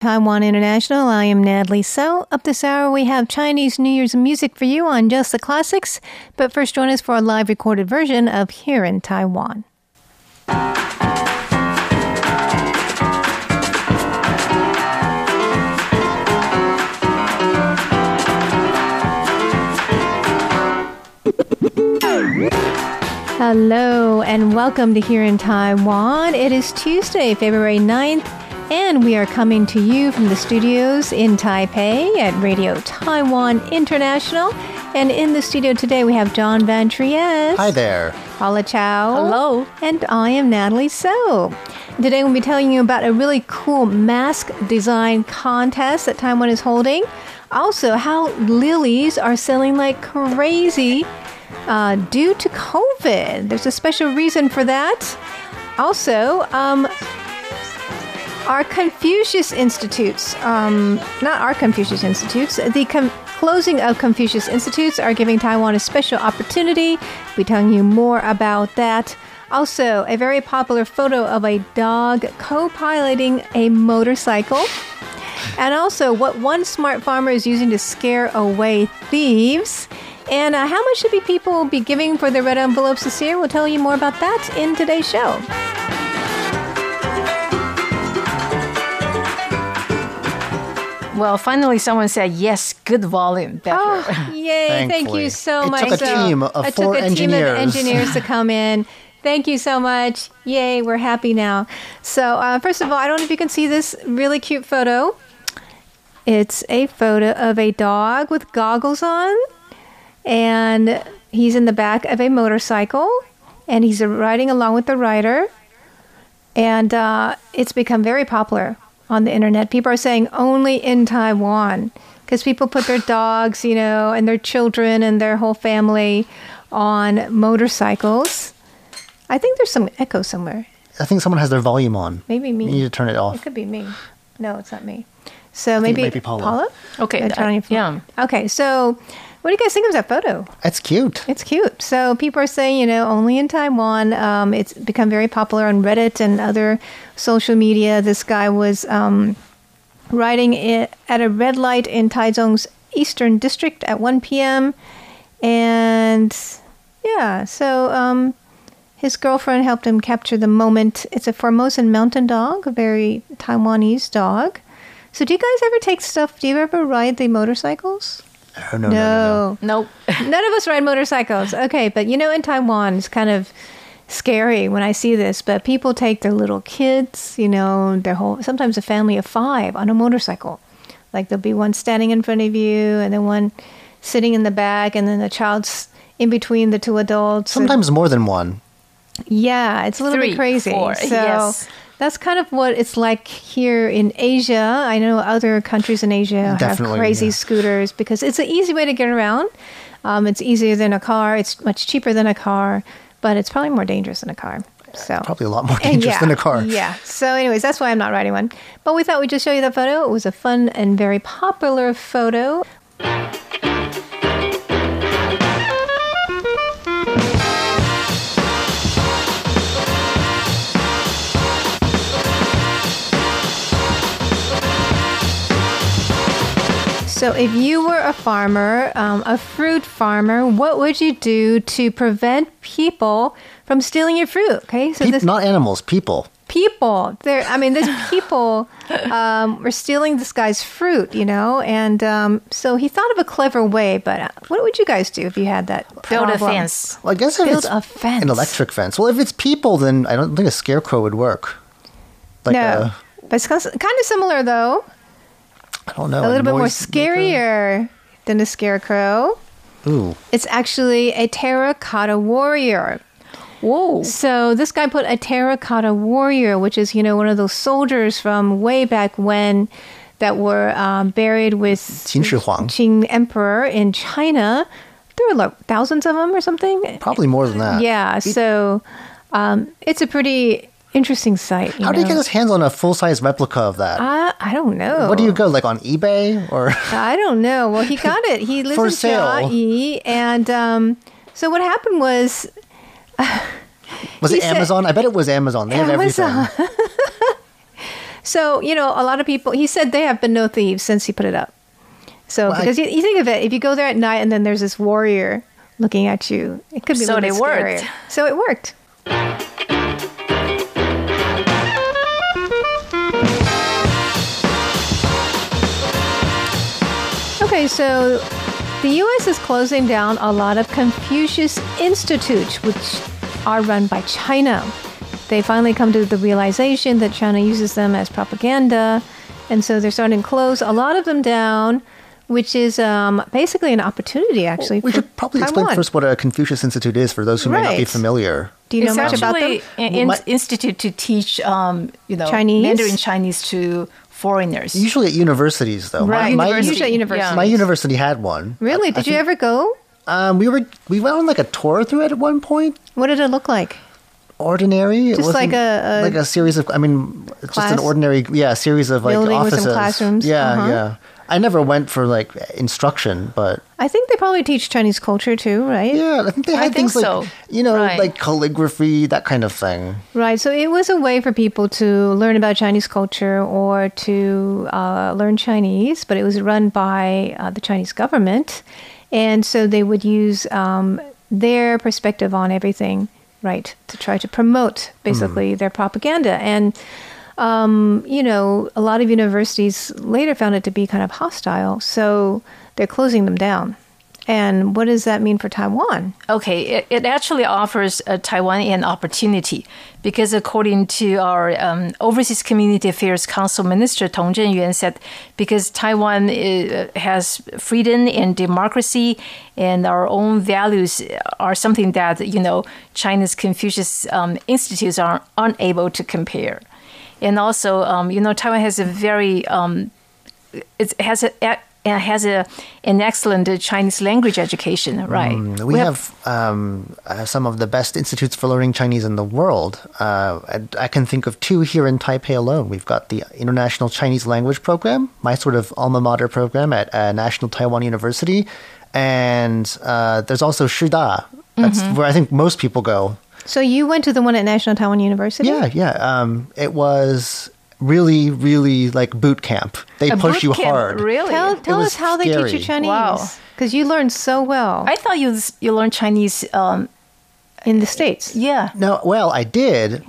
Taiwan International. I am Natalie So. Up this hour, we have Chinese New Year's music for you on Just the Classics. But first, join us for a live recorded version of Here in Taiwan. Hello and welcome to Here in Taiwan. It is Tuesday, February 9th, and we are coming to you from the studios in Taipei at Radio Taiwan International. And in the studio today, we have John Van Trieste. Hi there. Paula Chow. Hello. And I am Natalie So. Today we'll be telling you about a really cool mask design contest that Taiwan is holding. Also, how lilies are selling like crazy uh, due to COVID. There's a special reason for that. Also, um, our Confucius Institutes, um, not our Confucius Institutes, the com- closing of Confucius Institutes are giving Taiwan a special opportunity. We'll be telling you more about that. Also, a very popular photo of a dog co piloting a motorcycle. And also, what one smart farmer is using to scare away thieves. And uh, how much should be people be giving for their red envelopes this year? We'll tell you more about that in today's show. Well, finally, someone said yes. Good volume. Better. Oh, yay! Thank you so It much. took a So, team of it four took a team of engineers. engineers to come in. Thank you so much. Yay! We're happy now. So, uh, first of all, I don't know if you can see this really cute photo. It's a photo of a dog with goggles on, and he's in the back of a motorcycle, and he's riding along with the rider. And uh, it's become very popular on the internet. People are saying only in Taiwan because people put their dogs, you know, and their children and their whole family on motorcycles. I think there's some echo somewhere. I think someone has their volume on. Maybe me. You need to turn it off. It could be me. No, it's not me. So think it maybe might be Paula. Okay, Yeah, turn on your phone. Okay, so what do you guys think of that photo? It's cute. It's cute. So people are saying, you know, only in Taiwan. Um, it's become very popular on Reddit and other social media. This guy was um, riding it at a red light in Taichung's Eastern District at 1 p.m. And yeah, so um, his girlfriend helped him capture the moment. It's a Formosan mountain dog, a very Taiwanese dog. So do you guys ever take stuff? Do you ever ride the motorcycles? Oh, no, no, no, no. Nope. None of us ride motorcycles. Okay, but you know, in Taiwan, it's kind of scary when I see this. But people take their little kids, you know, their whole, sometimes a family of five on a motorcycle. Like there'll be one standing in front of you, and then one sitting in the back, and then the child's in between the two adults. and- Sometimes more than one. yeah, it's a little Three, bit crazy. four, so yes. That's kind of what it's like here in Asia. I know other countries in Asia have crazy yeah. scooters because it's an easy way to get around. Um, it's easier than a car. It's much cheaper than a car, but it's probably more dangerous than a car. So Probably a lot more dangerous yeah, than a car. Yeah. So, anyways, that's why I'm not riding one. But we thought we'd just show you that photo. It was a fun and very popular photo. So, if you were a farmer, um, a fruit farmer, what would you do to prevent people from stealing your fruit? Okay, so Peop- this not animals, people. people, there. I mean, this people um, were stealing this guy's fruit, you know, and um, so he thought of a clever way. But uh, what would you guys do if you had that? Build a fence. Well, I guess if Build it's a fence. an electric fence. Well, if it's people, then I don't think a scarecrow would work. Like no, a, but it's kind of similar though. I don't know. A little bit more noise maker? scarier than a scarecrow. Ooh. It's actually a terracotta warrior. Whoa. So this guy put a terracotta warrior, which is you know one of those soldiers from way back when that were um, buried with Qin Shi Huang. Qin Emperor in China. There were like thousands of them or something. Probably more than that. Yeah, so um, it's a pretty interesting site. You How do you get his hands on a full size replica of that? I, I don't know. What do you go like on eBay or? I don't know. Well, he got it. He lives For in sale. Chiayi, and um, so what happened was Was He it said- Amazon? I bet it was Amazon. They have everything. So, you know, a lot of people, he said they have been no thieves since he put it up. So, Well, I- because you, you think of it, if you go there at night and then there's this warrior looking at you, it could be So a little it bit worked. scarier. So it worked. Okay, so the U.S. is closing down a lot of Confucius Institutes, which are run by China. They finally come to the realization that China uses them as propaganda, and so they're starting to close a lot of them down, which is um, basically an opportunity, actually. We should probably explain first what a Confucius Institute is for those who may not be familiar. Do you know much about them? actually an Well, in- my- institute to teach, um, you know, Chinese? Mandarin Chinese to foreigners. Usually at universities, though. Right, My, University. usually at universities. my university had one. Really? I- I Did you ever go? Um, we were we went on like a tour through it at one point. What did it look like? Ordinary, It Just like a- a like a series of. I mean, just an ordinary, yeah, series of like offices. classrooms? Yeah, Uh-huh. yeah. I never went for like instruction, but I think they probably teach Chinese culture too, right? yeah, I think they I had think things so. like you know, Right. like calligraphy, that kind of thing. Right. So it was a way for people to learn about Chinese culture or to uh, learn Chinese, but it was run by uh, the Chinese government. And so they would use um, their perspective on everything, right, to try to promote basically their propaganda. And, um, you know, a lot of universities later found it to be kind of hostile. So they're closing them down. And what does that mean for Taiwan? Okay, it, it actually offers uh, Taiwan an opportunity because according to our um, Overseas Community Affairs Council Minister Tong Zhenyuan said, because Taiwan uh, has freedom and democracy and our own values are something that, you know, China's Confucius um, institutes are unable to compare. And also, um, you know, Taiwan has a very um, it has a it has a an excellent Chinese language education, right? Mm, We, have, um, uh, some of the best institutes for learning Chinese in the world. Uh, and I can think of two here in Taipei alone. We've got the International Chinese Language Program, my sort of alma mater program at uh, National Taiwan University, and uh, there's also Shida. That's Mm-hmm. where I think most people go. So you went to the one at National Taiwan University? Yeah, yeah. Um, it was really, really like boot camp. They A push boot you camp, hard. Really? Tell, tell was us how they teach you scary. Chinese. Wow. Because you learned so well I thought you you learned Chinese. Um, in the States. yeah. No, well, I did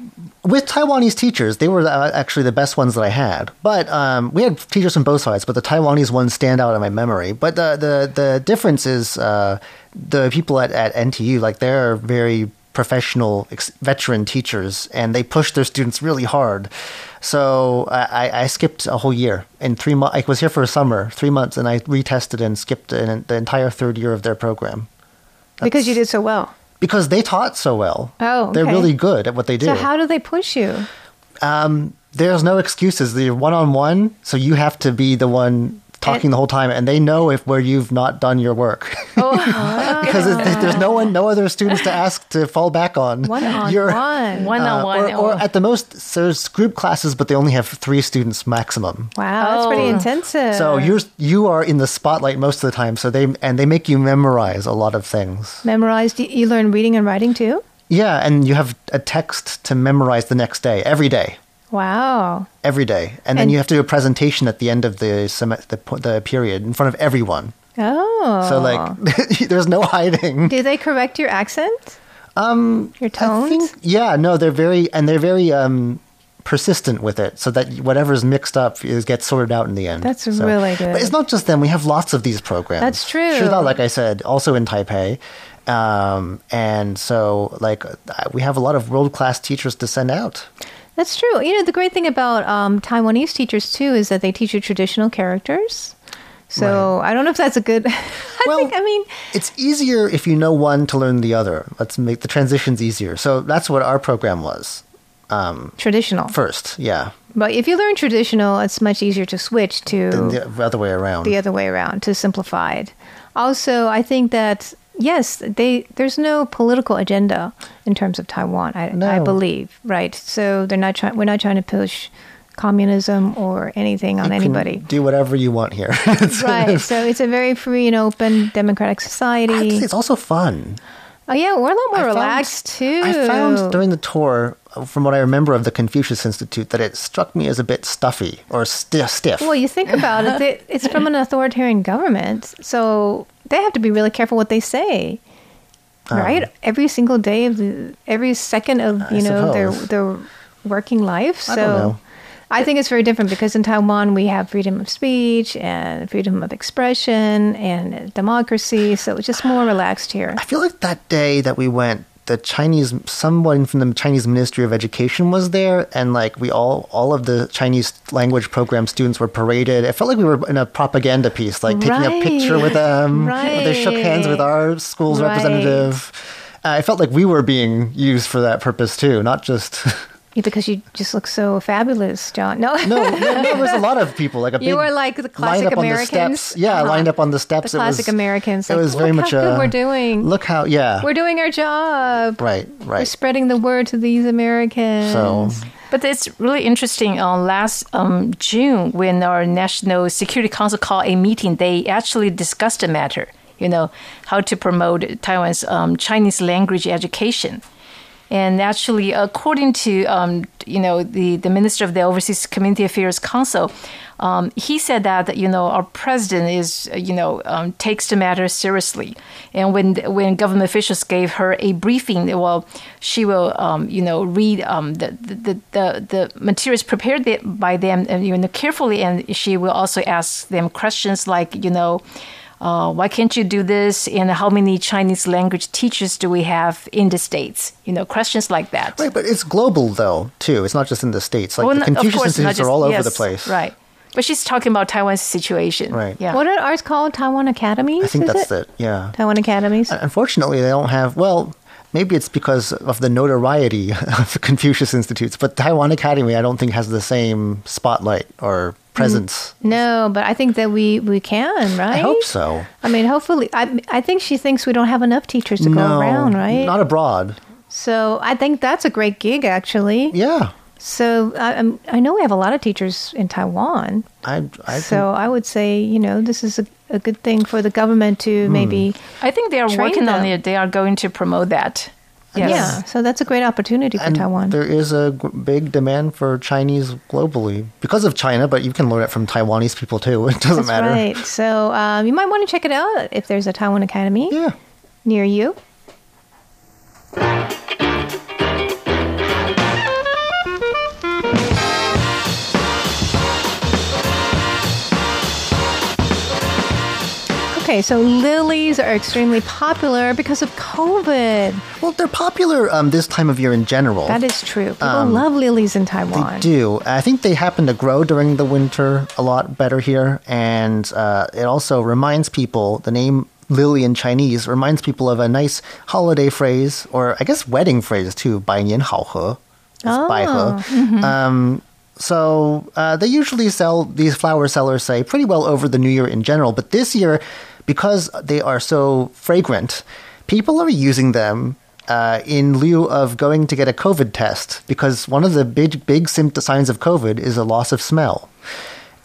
with Taiwanese teachers. They were uh, actually the best ones that I had. But um, we had teachers from both sides, but the Taiwanese ones stand out in my memory. But the the the difference is uh, the people at, at NTU, like they're very professional, ex- veteran teachers, and they push their students really hard. So I, I- skipped a whole year in three months. I was here for a summer, three months, and I retested and skipped an, the entire third year of their program Because you did so well. because they taught so well. Oh, they're really good at what they do. So how do they push you? um, there's no excuses. They're one on one, so you have to be the one talking And- the whole time, and they know if where you've not done your work Oh. because it, there's no one, no other students to ask to fall back on. One on You're- one. One on uh, one. or, or at the most, there's group classes, but they only have three students maximum. Wow, that's pretty Oh. intensive. So you're you are in the spotlight most of the time. So they and they make you memorize a lot of things. memorized. You, you learn reading and writing too. Yeah, and you have a text to memorize the next day, every day. Wow. every day, and then you have to do a presentation at the end of the sem- the, the period in front of everyone. Oh. So like, there's no hiding. do they correct your accent? Um, your tones. I think yeah, no, they're very and they're very um persistent with it, so that whatever's mixed up is gets sorted out in the end. That's So- really good. But it's not just them. We have lots of these programs. That's true. Shida, like I said, also in Taipei. Um, and so, like, uh, we have a lot of world class teachers to send out. That's true. You know, the great thing about um, Taiwanese teachers too is that they teach you traditional characters. So I don't know if that's a good. I Well, think. I mean, It's easier if you know one to learn the other. Let's make the transitions easier. So that's what our program was traditional. first. Yeah, But if you learn traditional, it's much easier to switch to than the other way around. the other way around to simplified. Also, I think that yes, they there's no political agenda in terms of Taiwan. I, I believe right. So they're not trying. We're not trying to push communism or anything on anybody. do whatever you want here. Right. So it's a very free and open democratic society. it's also fun. Oh yeah, we're a lot more I found- relaxed too. I found during the tour from what I remember of the Confucius Institute, that it struck me as a bit stuffy or sti- stiff. Well, you think about it, it's from an authoritarian government, so they have to be really careful what they say. Right? Every single day of the, every second of, Um, I you know, their suppose. their working life. So I don't know. I think it's very different because in Taiwan we have freedom of speech and freedom of expression and democracy, so it's just more relaxed here. I feel like that day that we went, the Chinese, someone from the Chinese Ministry of Education was there, and like we all, all of the Chinese language program students were paraded. It felt like we were in a propaganda piece, like taking a picture with them. Right. They shook hands with our school's Right. representative. Uh, I felt like we were being used for that purpose too, not just. Yeah, because you just look so fabulous, John. No, no, no, no, there was a lot of people, like a You were like the classic lined up on the Americans? steps. Yeah, Uh-huh. lined up on the steps. The It was- classic Americans, It like, was very much how good a, we're doing." Look how, yeah, we're doing our job. right, right. We're right. spreading the word to these Americans. So But it's really interesting. Uh, last um, June, when our National Security Council called a meeting, they actually discussed the matter. You know how to promote Taiwan's um, Chinese language education. And actually, according to um, you know the, the Minister of the Overseas Community Affairs Council, um, he said that you know our president is you know um, takes the matter seriously. And when when government officials gave her a briefing, well, she will um, you know read um, the, the, the the materials prepared by them and you know carefully, and she will also ask them questions like you know uh, why can't you do this? And how many Chinese language teachers do we have in the States? You know, questions like that. Right, but it's global though too. It's not just in the states. Like Well, the Confucius course, institutes just- are all over the place. Right. But she's talking about Taiwan's situation. Right. Yeah. What are ours called? Taiwan Academies? I think is that's it? it. Yeah. Taiwan Academies. Unfortunately, they don't have. Well, maybe it's because of the notoriety of the Confucius institutes, but Taiwan Academy, I don't think has the same spotlight or presence. no, but I think that we we can, right? I hope so. I mean, hopefully, I I think she thinks we don't have enough teachers to no, go around, right? Not abroad. so I think that's a great gig, actually. Yeah, So I, I'm, I know we have a lot of teachers in Taiwan. I. I so I would say, you know, this is a, a good thing for the government to Hmm. maybe. I think they are Train working on it. They are going to promote that. Yes. Yeah, so that's a great opportunity for and Taiwan. there is a g- big demand for Chinese globally because of China, but you can learn it from Taiwanese people too. It doesn't That's matter. right. So um, you might want to check it out if there's a Taiwan Academy Yeah. near you. Okay, so lilies are extremely popular because of COVID. Well, they're popular um, this time of year in general. That is true. People love lilies in Um, They Taiwan. do. I think they happen to grow during the winter a lot better here, and uh, it also reminds people the name lily in Chinese reminds people of a nice holiday phrase, or I guess wedding phrase too. 百年好合. It's Oh, 百合. Um, so uh, they usually sell these flower sellers say pretty well over the new year in general, but this year, because they are so fragrant, people are using them uh, in lieu of going to get a COVID test because one of the big big signs of COVID is a loss of smell,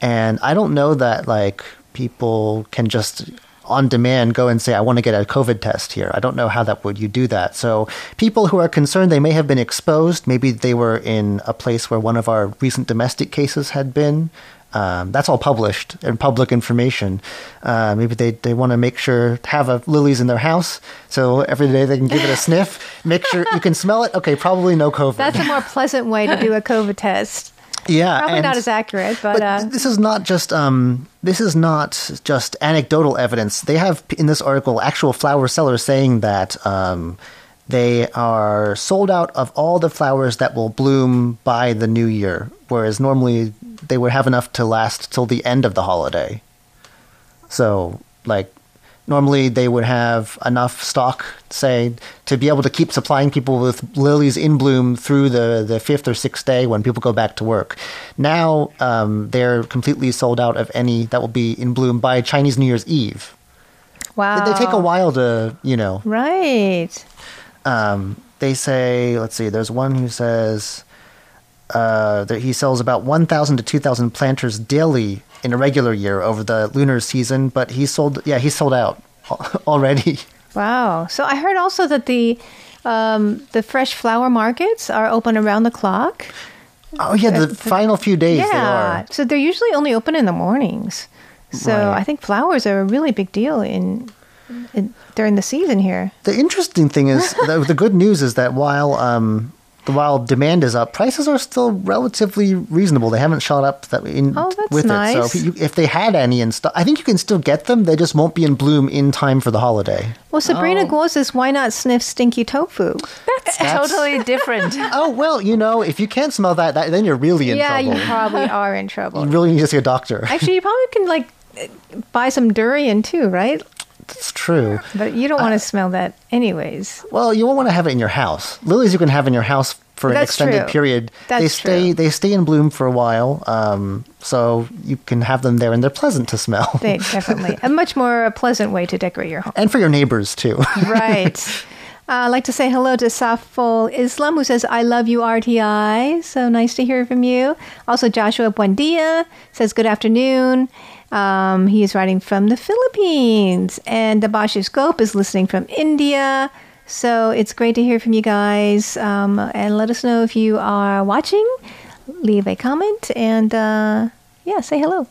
and I don't know that like people can just on demand go and say I want to get a COVID test here. I don't know how that would you do that. So people who are concerned they may have been exposed. Maybe they were in a place where one of our recent domestic cases had been. Um, that's all published and public information. Uh, maybe they, they want to make sure have a lilies in their house, so every day they can give it a sniff. Make sure you can smell it. Okay, probably no COVID. That's a more pleasant way to do a COVID test. yeah, Probably and- not as accurate, but, but uh, this is not just um, this is not just anecdotal evidence. They have in this article actual flower sellers saying that um, they are sold out of all the flowers that will bloom by the new year, whereas normally they would have enough to last till the end of the holiday. So, like, normally they would have enough stock, say, to be able to keep supplying people with lilies in bloom through the, the fifth or sixth day when people go back to work. Now um, they're completely sold out of any that will be in bloom by Chinese New Year's Eve. wow. They take a while to, you know, Right. Um, they say, let's see, there's one who says uh, that he sells about 1,000 to 2,000 planters daily in a regular year over the lunar season, but he sold, yeah, he sold out already. Wow. So I heard also that the Um, the fresh flower markets are open around the clock. Oh yeah, the final few days they Yeah, are. so they're usually only open in the mornings. So Right. I think flowers are a really big deal in, in during the season here. The interesting thing is, the, the good news is that while um, while demand is up, prices are still relatively reasonable. They haven't shot up that in Oh, that's with it. So if, you, if they had any in stock, I think you can still get them. They just won't be in bloom in time for the holiday. Well, Sabrina Oh. Guo says, "Why not sniff stinky tofu?" That's totally different. Oh well, you know, if you can't smell that, that then you're really in yeah, trouble. Yeah, you probably are in trouble. You really need to see a doctor. Actually, you probably can like buy some durian too, right? That's true. But you don't want to smell that anyways. Well, you won't want to have it in your house. Lilies you can have in your house for an That's extended true. period. they That's stay true. they stay in bloom for a while, um, so you can have them there, and they're pleasant to smell. They definitely a much more pleasant way to decorate your home. and for your neighbors too. right. Uh, I'd like to say hello to Safol Islam, who says, I love you, RTI. So nice to hear from you. Also, Joshua Buendia says, Good afternoon. Um, he is writing from the Philippines. And Dabashi Scope is listening from India. So it's great to hear from you guys. Um, and let us know if you are watching. Leave a comment and, uh, yeah, say hello.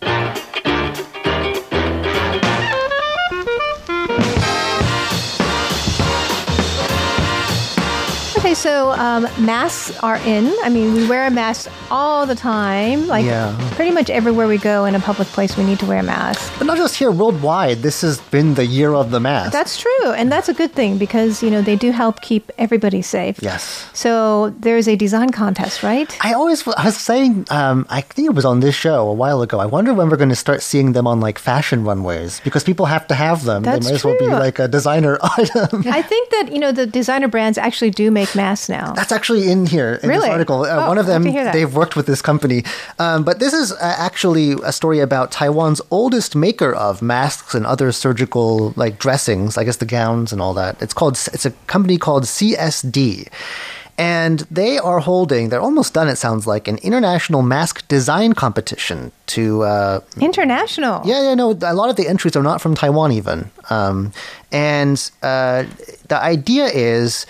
Okay, so um, masks are in. I mean, we wear a mask all the time. Like Yeah. pretty much everywhere we go in a public place, we need to wear a mask. but not just here, worldwide. This has been the year of the mask. That's true, and that's a good thing because you know they do help keep everybody safe. yes. So there's a design contest, right? I always I was saying um, I think it was on this show a while ago. I wonder when we're going to start seeing them on like fashion runways because people have to have them. That's they might as well be like a designer item. I think that you know the designer brands actually do make masks now. That's actually in here in Really? this article. Uh, Oh, one of them, to hear that. they've worked with this company. Um, but this is uh, actually a story about Taiwan's oldest maker of masks and other surgical like dressings. I guess the gowns and all that. It's called. It's a company called CSD. And they are holding, they're almost done, it sounds like, an international mask design competition to uh, International. yeah, yeah, no. A lot of the entries are not from Taiwan, even. Um, and uh, the idea is,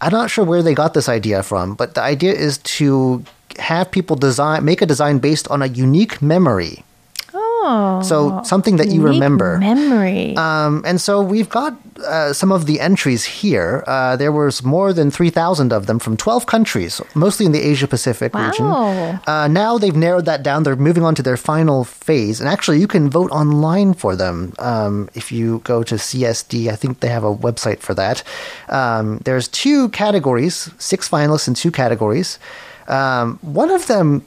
I'm not sure where they got this idea from, but the idea is to have people design, make a design based on a unique memory. Oh. So something that you remember. Memory. Um, and so we've got uh, some of the entries here. Uh, there was more than 3,000 of them from 12 countries, mostly in the Asia Pacific region. Uh, now they've narrowed that down. They're moving on to their final phase. And actually, you can vote online for them um, if you go to CSD. I think they have a website for that. Um, there's two categories, six finalists in two categories. Um, one of them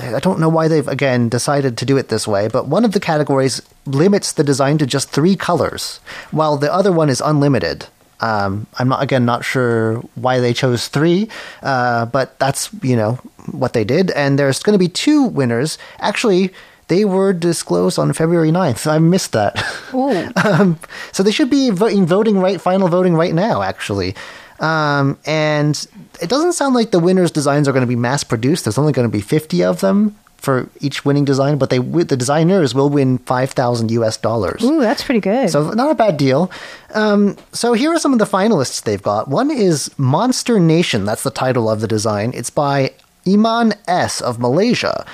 I don't know why they've again decided to do it this way, but one of the categories limits the design to just three colors, while the other one is unlimited. Um, I'm not again not sure why they chose three, uh, but that's you know what they did. And there's going to be two winners. Actually, they were disclosed on February 9th. I missed that. Um, so they should be voting, voting right, final voting right now, actually. Um, and it doesn't sound like the winners' designs are going to be mass produced. There's only going to be 50 of them for each winning design, but they the designers will win 5,000 US dollars. Ooh, that's pretty good. So not a bad deal. Um, so here are some of the finalists they've got. One is Monster Nation. That's the title of the design. It's by Iman S of Malaysia.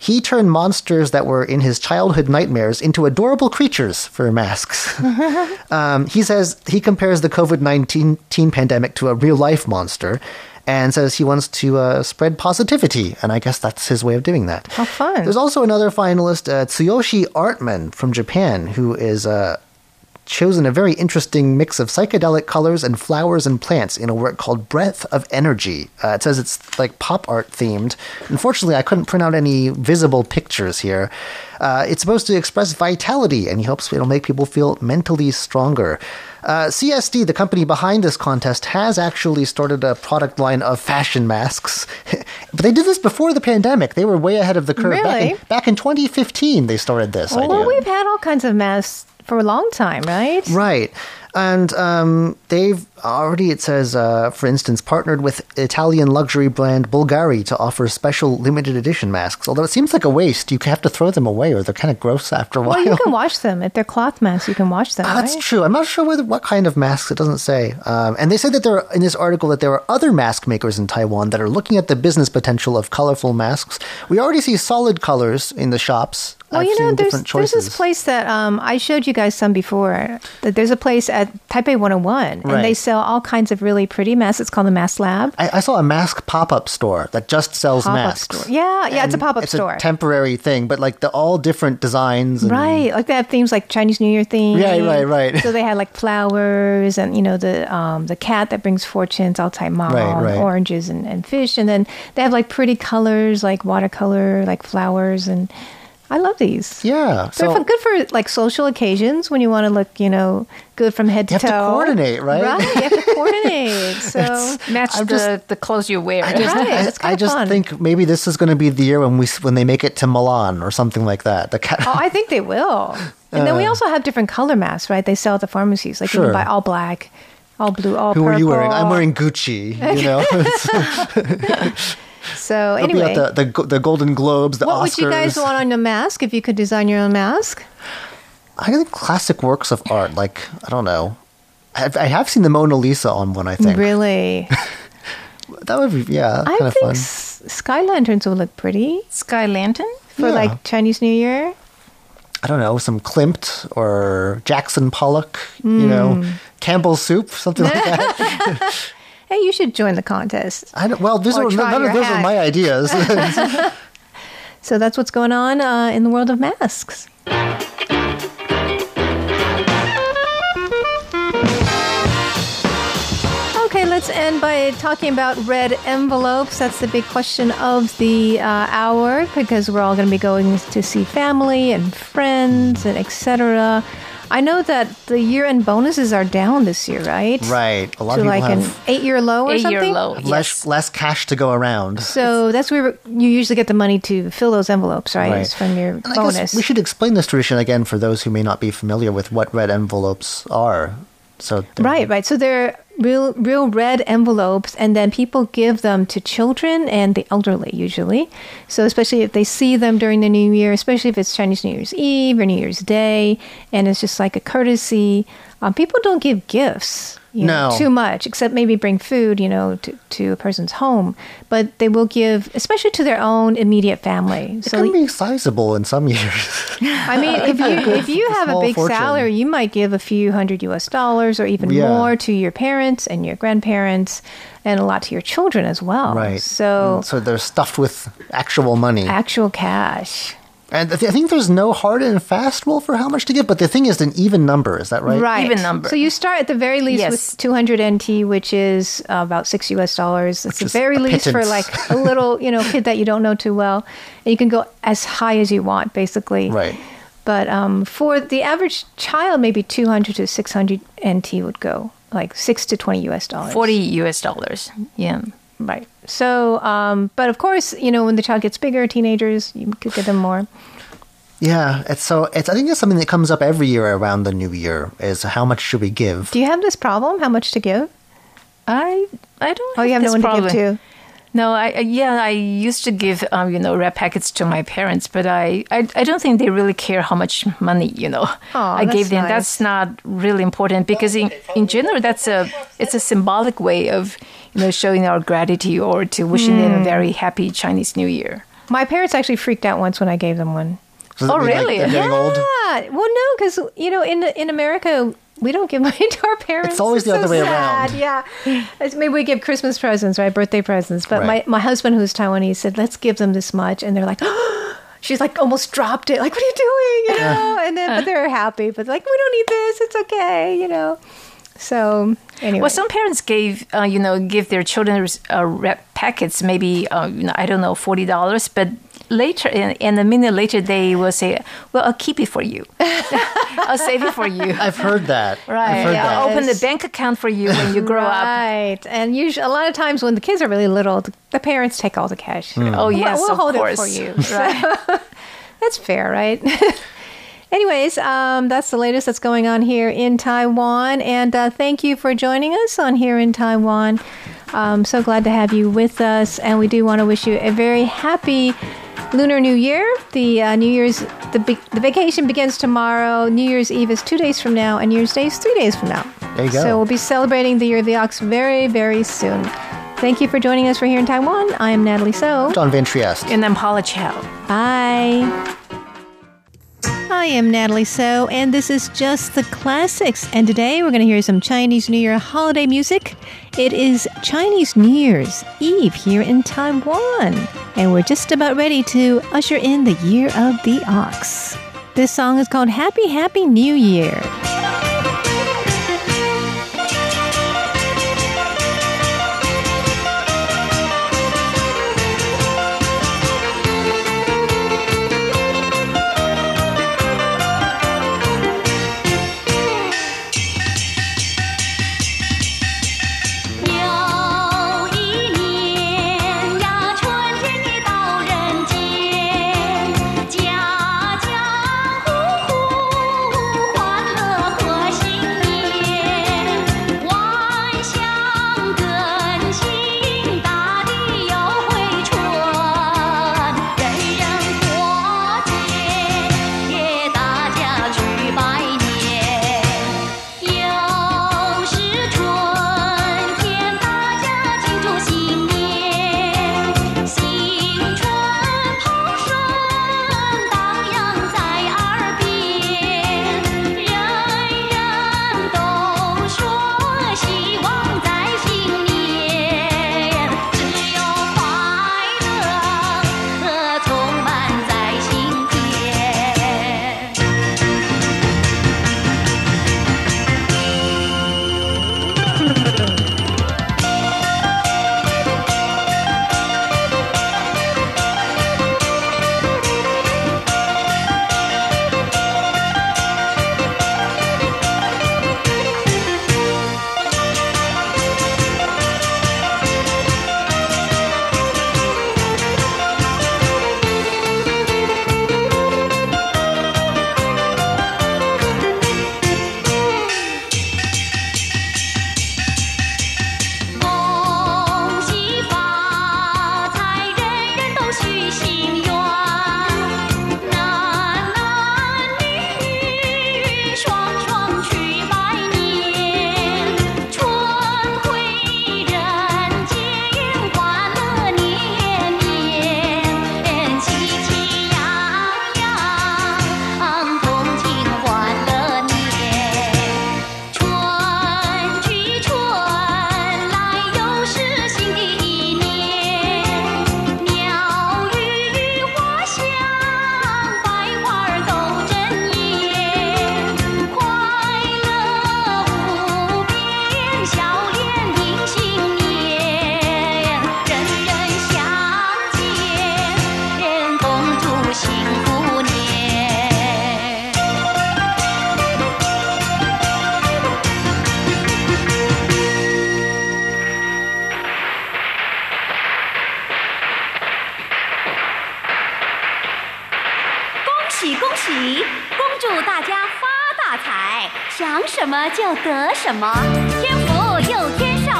He turned monsters that were in his childhood nightmares into adorable creatures for masks. um, he says he compares the COVID 19 pandemic to a real life monster and says he wants to uh, spread positivity. And I guess that's his way of doing that. How fun. There's also another finalist, uh, Tsuyoshi Artman from Japan, who is uh, chosen a very interesting mix of psychedelic colors and flowers and plants in a work called Breath of Energy. Uh, it says it's like pop art themed. Unfortunately, I couldn't print out any visible pictures here. Uh, it's supposed to express vitality, and he hopes it'll make people feel mentally stronger. Uh, CSD, the company behind this contest, has actually started a product line of fashion masks. but they did this before the pandemic. They were way ahead of the curve. Back, Really? in, back in 2015, they started this idea. we've had all kinds of masks for a long time, right? Right. And um, they've already it says, uh, for instance, partnered with Italian luxury brand Bulgari to offer special limited edition masks. Although it seems like a waste, you have to throw them away or they're kind of gross after a while. Well, you can wash them if they're cloth masks. You can wash them. Ah, That's right? true. I'm not sure whether, what kind of masks. It doesn't say. Um, and they said that there are, in this article that there are other mask makers in Taiwan that are looking at the business potential of colorful masks. We already see solid colors in the shops. Well, I've you know, there's, there's this place that um, I showed you guys some before. That there's a place at Taipei 101, and they sell all kinds of really pretty masks. It's called the Mask Lab. I, I saw a mask pop-up store that just sells Pop-up masks. store. Yeah, yeah, it's a pop-up it's store. a temporary thing, but like the all different designs. And, Right, like they have themes like Chinese New Year theme. Right, right, right. So they had like flowers and you know the um, the cat that brings fortunes, Zhao Cai Mao, Right, right. oranges and, and fish, and then they have like pretty colors like watercolor, like flowers, and I love these. Yeah. They're So fun- good for like social occasions when you want to look, you know, good from head to You have to coordinate, right? Right, you have to coordinate. So Match I'm the, just- the clothes you wear. I just, Right, I, it's kinda I just fun. think maybe this is going to be the year when we when they make it to Milan or something like that. The cat. Oh, I think they will. And then we also have different color masks, right? They sell at the pharmacies. Like you Uh. Can buy all black, all blue, all Who purple. are you wearing? I'm wearing Gucci. You know, So They'll anyway, at the, the the Golden Globes, the what Oscars. would you guys want on your mask if you could design your own mask? I think classic works of art, like I don't know. I've, I have seen the Mona Lisa on one. I think Really, that would be yeah, I kind of think fun. s- sky lanterns would look pretty Sky Lantern? for Yeah. like Chinese New Year. I don't know, some Klimt or Jackson Pollock. You know, Hmm. Campbell's soup, something like that. Hey, you should join the contest. I don't, well, these Or are none of those are my ideas. So that's what's going on uh, in the world of masks. Okay, let's end by talking about red envelopes. That's the big question of the uh, hour because we're all going to be going to see family and friends and etc. I know that the year-end bonuses are down this year, right? right. A lot To of people like an eight-year low or Eight-year low. less Yes. less cash to go around. So that's where you usually get the money to fill those envelopes, right? Right. From your And I bonus. guess we should explain this tradition again for those who may not be familiar with what red envelopes are. So they're- Right, right. So they're real, real red envelopes, and then people give them to children and the elderly usually. So especially if they see them during the New Year, especially if it's Chinese New Year's Eve or New Year's Day, and it's just like a courtesy. Um, people don't give gifts. You know, No. too much, except maybe bring food, you know, to, to a person's home. But they will give, especially to their own immediate family. It So can be sizable in some years. I mean, if you if you have a big fortune. salary, you might give a few hundred U.S. dollars or even Yeah. more to your parents and your grandparents, and a lot to your children as well. right. So so they're stuffed with actual money. actual cash. And I thi- I think there's no hard and fast rule for how much to give, but the thing is an even number. Is that right? Right. Even number. So you start at the very least Yes. with 200 NT, which is uh, about six US dollars. That's the very a least for like a little, you know, kid that you don't know too well. And you can go as high as you want, basically. Right. But um, for the average child, maybe 200 to 600 NT would go, like six to 20 US dollars. 40 US dollars. Yeah. Right. So, um, but of course, you know, when the child gets bigger, teenagers, you could give them more. Yeah. It's so it's I think it's something that comes up every year around the new year is how much should we give? Do you have this problem? How much to give? I I don't Oh, you have no one problem. to give to. No, I I- yeah, I used to give um, you know red packets to my parents, but I, I I don't think they really care how much money you know Aw, I that's gave them. nice. That's not really important because in in general that's a it's a symbolic way of you know showing our gratitude or to wishing them Hmm. a very happy Chinese New Year. My parents actually freaked out once when I gave them one. Does it Oh, mean, like, really? old? Yeah. Well, no, because you know, in in America, we don't give money to our parents. It's always the so other way sad. around. Yeah. Maybe we give Christmas presents, right? Birthday presents. But Right. my my husband, who's Taiwanese, said, "Let's give them this much," and they're like. She's like almost dropped it. Like, what are you doing? You know, and then but they're happy. But like, we don't need this. It's okay. You know. So anyway, Well, some parents gave, uh, you know, give their children uh, packets, maybe, uh, you know, I don't know, forty dollars, but later, and, and a minute later, they will say, "Well, I'll keep it for you. I'll save it for you." I've heard that. Right. I've heard Yeah, that. I'll open the bank account for you when you grow up. right. And usually, a lot of times when the kids are really little, the, the parents take all the cash. Oh We'll- yes, we'll of hold course. it for you. Right. That's fair, right? Anyways, um, that's the latest that's going on here in Taiwan. And uh, thank you for joining us on Here in Taiwan. I'm so glad to have you with us. And we do want to wish you a very happy Lunar New Year. The uh, New Year's, the, be- the vacation begins tomorrow. New Year's Eve is two days from now, and New Year's Day is three days from now. There you go. So we'll be celebrating the Year of the Ox very, very soon. Thank you for joining us for Here in Taiwan. I am Natalie So. John Van Trieste. And I'm Paula Chow. Bye. I am Natalie So, and this is just the classics. And today we're going to hear some Chinese New Year holiday music. It is Chinese New Year's Eve here in Taiwan, and we're just about ready to usher in the Year of the Ox. This song is called Happy Happy New Year. 想什么就得什么，天福又天寿，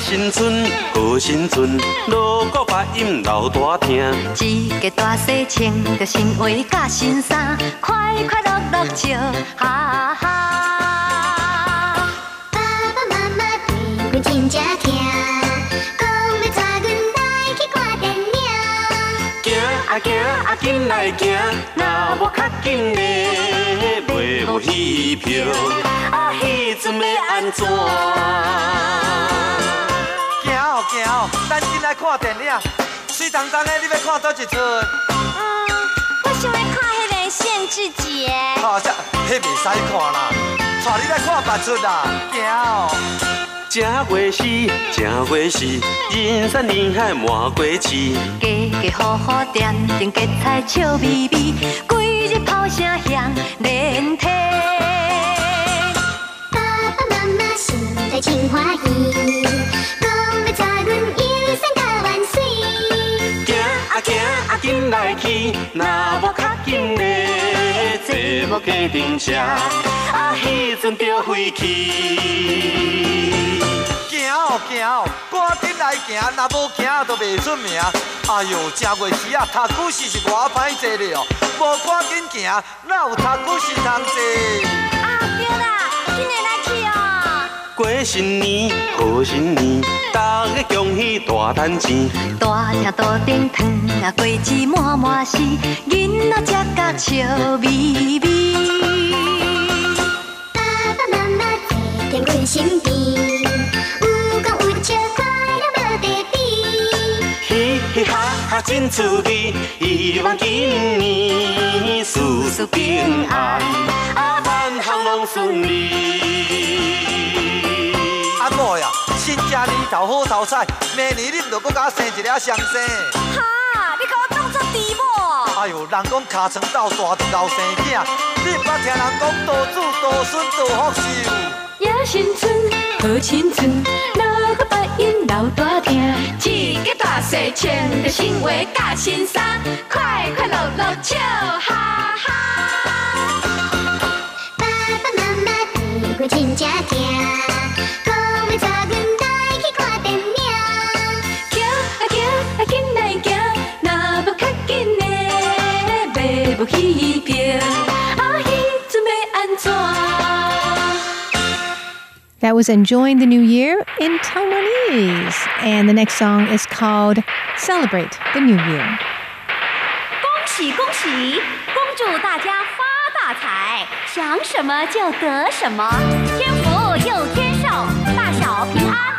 新春，好新春，锣鼓八音老大听。一家大细穿着新鞋甲新衫，快快乐乐笑哈哈。爸爸妈妈对阮真正疼，讲要带阮来去看电影。行啊行啊，紧来行，若无较紧的买无戏票，啊，迄阵要安怎？行哦行哦，咱进来看电影。水当当的，你要看倒一出？嗯，我想要看迄个限制级的。哦，这迄袂使看啦，带你来看别出啦。行哦。正月时，正月时，人山人海满过市。家家户户点点结彩笑眯眯，规日炮声响连天。真欢喜，讲要带阮游山甲万水。行啊行啊，紧来去，若无较紧的坐无计程车，啊，迄阵着飞去。行哦行哦，赶紧来行，若无行就袂出名。哎哟，正月时啊，读古诗是偌歹坐咧哦，无赶紧行，哪有读古诗通坐？啊，对啦，今日来去哦。过新年，好新年，大家恭喜大赚钱。大吃大顶糖啊，果子满满是，囡仔食甲笑眯眯。爸爸妈妈坐在阮身边，真趣味，希望今年事事平安，啊，万行拢顺利。阿母呀，新正年头好头彩，明年你毋着搁甲我生一个双生。哈，你甲我当作弟母？哎呦，人讲尻川斗大就后生囝，你毋捌听人讲多子多孙多福寿？呀新春，好新春，哪个八音闹大厅？一家细穿着新鞋甲新衫，快快乐乐笑哈哈。爸爸妈妈对阮真正疼，讲要带阮来去看电影。行啊行啊，紧来行，若无较紧的买无戏 That was Enjoying the New Year in Taiwanese. And the next song is called Celebrate the New Year. 恭喜恭喜！恭祝大家发大财，想什么就得什么，天福又天寿，大小平安，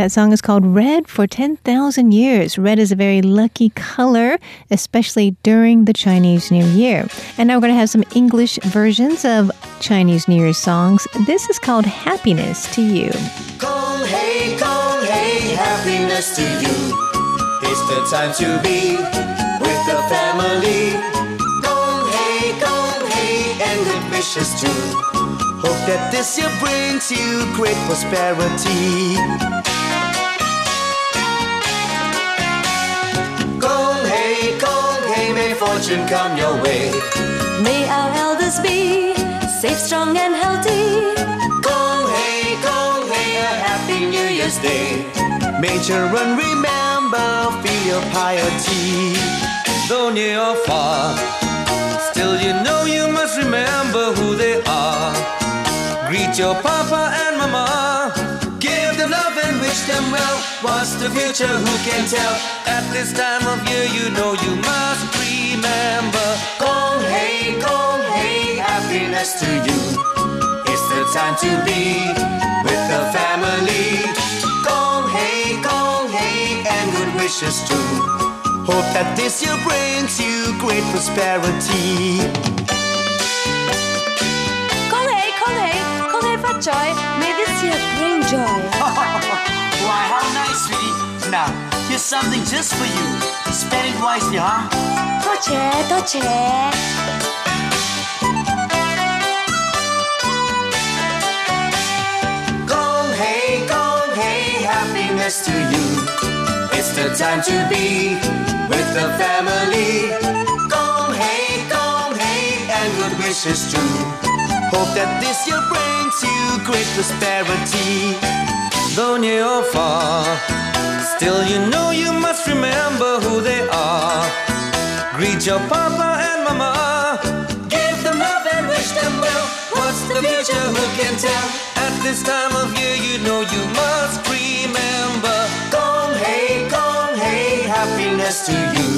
That song is called Red for 10,000 Years. Red is a very lucky color, especially during the Chinese New Year. And now we're going to have some English versions of Chinese New Year songs. This is called Happiness to You. Hey, hey, happiness to you. It's the time to be with the family. Hey, hey, and good wishes too. Hope that this year brings you great prosperity. Fortune come your way. May our elders be safe, strong, and healthy. Gong hey, gong hey, a happy New Year's Day. May children remember, feel your piety. Though near or far, still you know you must remember who they are. Greet your papa and mama. Give them love and wish them well. What's the future? Who can tell? At this time of year, you know you must remember. Gong hey, gong hey, happiness to you. It's the time to be with the family. Gong hey, gong hey, and good wishes too. Hope that this year brings you great prosperity. Gong hey, gong hey, gong hey for joy. May this year bring joy. Why, how nice, sweetie. Now, here's something just for you. Spend it wisely, huh? če, to če. Gong hei, gong hei, happiness to you. It's the time to be with the family. Gong hei, gong hei, and good wishes too. Hope that this year brings you great prosperity. Though near or far, still you know you must remember who they are. Greet your papa and mama. Give them love and wish them well. What's the future? Who can tell? At this time of year, you know you must remember. Gong hey, gong hey, happiness to you.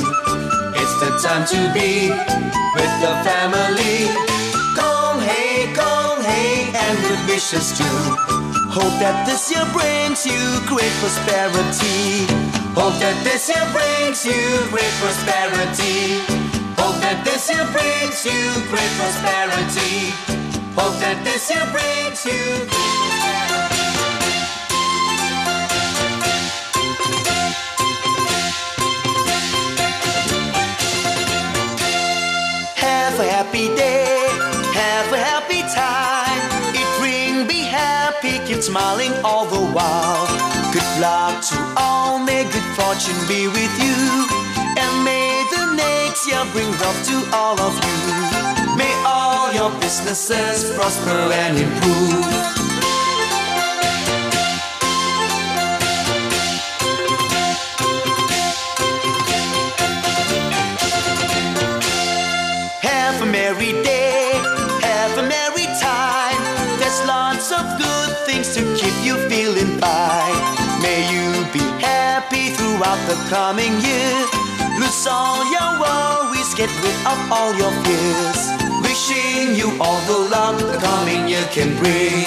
It's the time to be with the family. Gong hey, gong hey, and good wishes too. Hope that this year brings you great prosperity. Hope that this year brings you great prosperity. Hope that this year brings you great prosperity. Hope that this year brings you. Have a happy day, have a happy time. It bring be happy, keep smiling all the while. Good luck to fortune be with you. And may the next year bring wealth to all of you. May all your businesses prosper and improve. Have a merry day, have a merry time. There's lots of good things to throughout the coming year. Lose all your worries, get rid of all your fears. Wishing you all the luck the coming year can bring.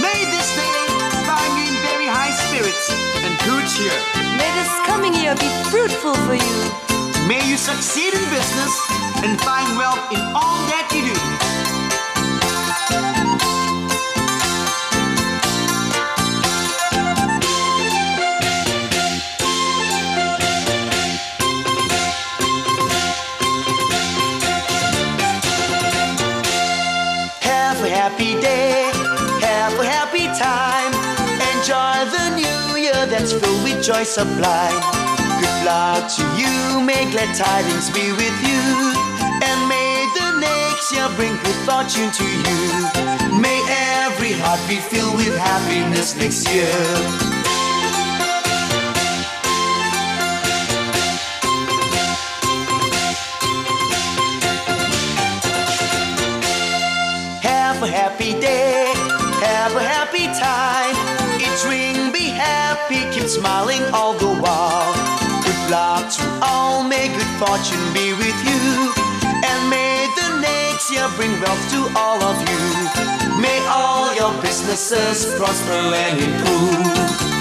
May this day find you in very high spirits and good cheer. May this coming year be fruitful for you. You succeed in business and find wealth in all that you do. Have a happy day, have a happy time. Enjoy the new year that's filled with joy sublime. Luck to you, may glad tidings be with you. And may the next year bring good fortune to you. May every heart be filled with happiness next year. Have a happy day, have a happy time. Each ring be happy, keep smiling all the while. Fortune be with you. And may the next year bring wealth to all of you. May all your businesses prosper and improve.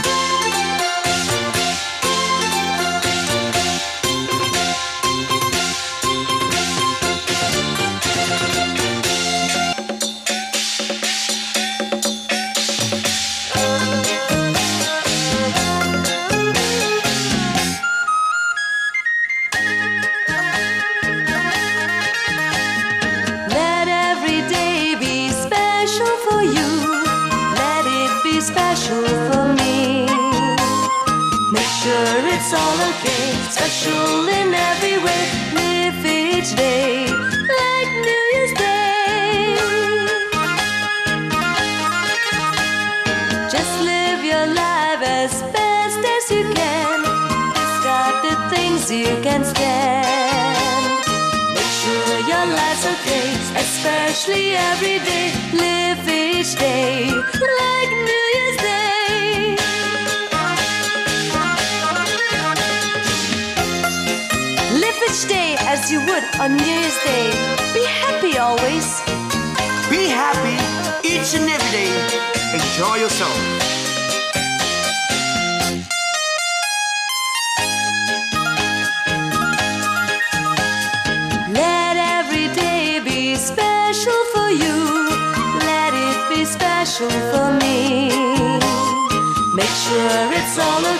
All.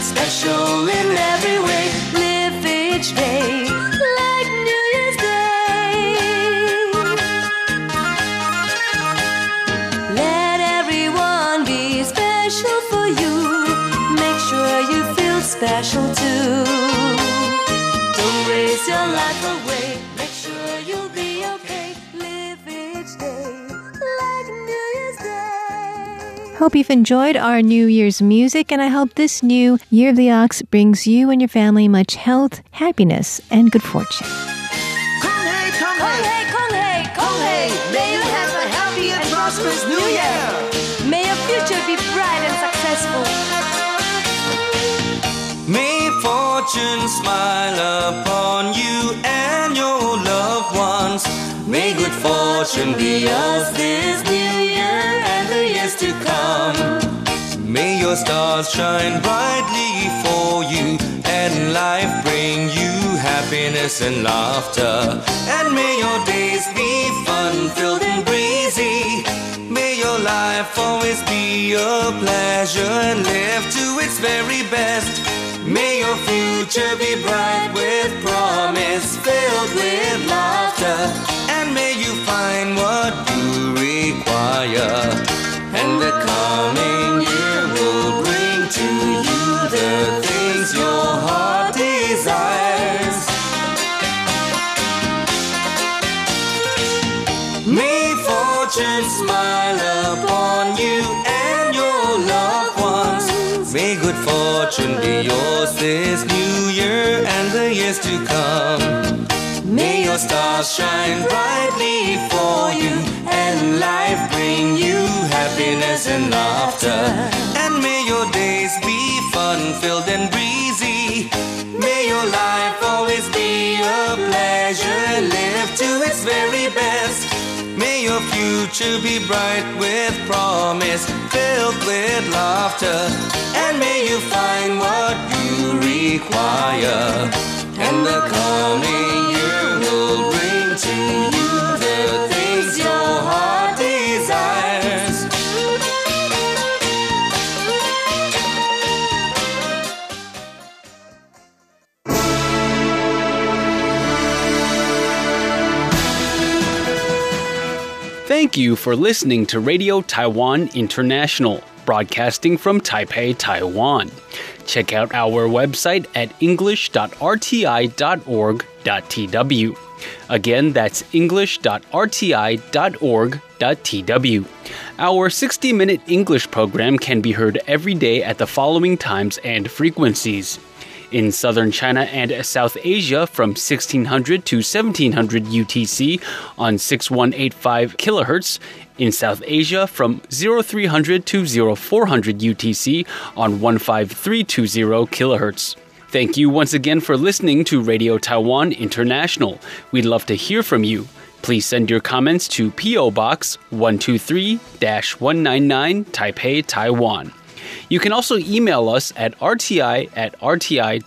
Special in every way. Live each day like New Year's Day. Let everyone be special for you. Make sure you feel special too. Don't waste your life Hope you've enjoyed our New Year's music, and I hope this new Year of the Ox brings you and your family much health, happiness, and good fortune. Kong hey, kong Kong hey. hey, kong hey, kong hey. May you have a happy and prosperous new year. May your future be bright and successful. May fortune smile upon you good fortune be yours this new year and the years to come. May your stars shine brightly for you and life bring you happiness and laughter. And may your days be fun filled and breezy. May your life always be a pleasure and live to its very best. May your future be bright with promise filled with laughter. Shine brightly for you and life bring you happiness and laughter. And may your days be fun filled and breezy. May your life always be a pleasure. Live to its very best. May your future be bright with promise, filled with laughter. And may you find what you require. And the bring to you the things your heart desires. Thank you for listening to Radio Taiwan International, broadcasting from Taipei, Taiwan. Check out our website at english.rti.org.tw. Again, that's english.rti.org.tw. Our 60 minute English program can be heard every day at the following times and frequencies. In southern China and South Asia from 1600 to 1700 UTC on 6185 kHz. In South Asia from 0300 to 0400 UTC on 15320 kHz. Thank you once again for listening to Radio Taiwan International. We'd love to hear from you. Please send your comments to P.O. Box 123 199 Taipei, Taiwan. You can also email us at rti at rti.org.tw.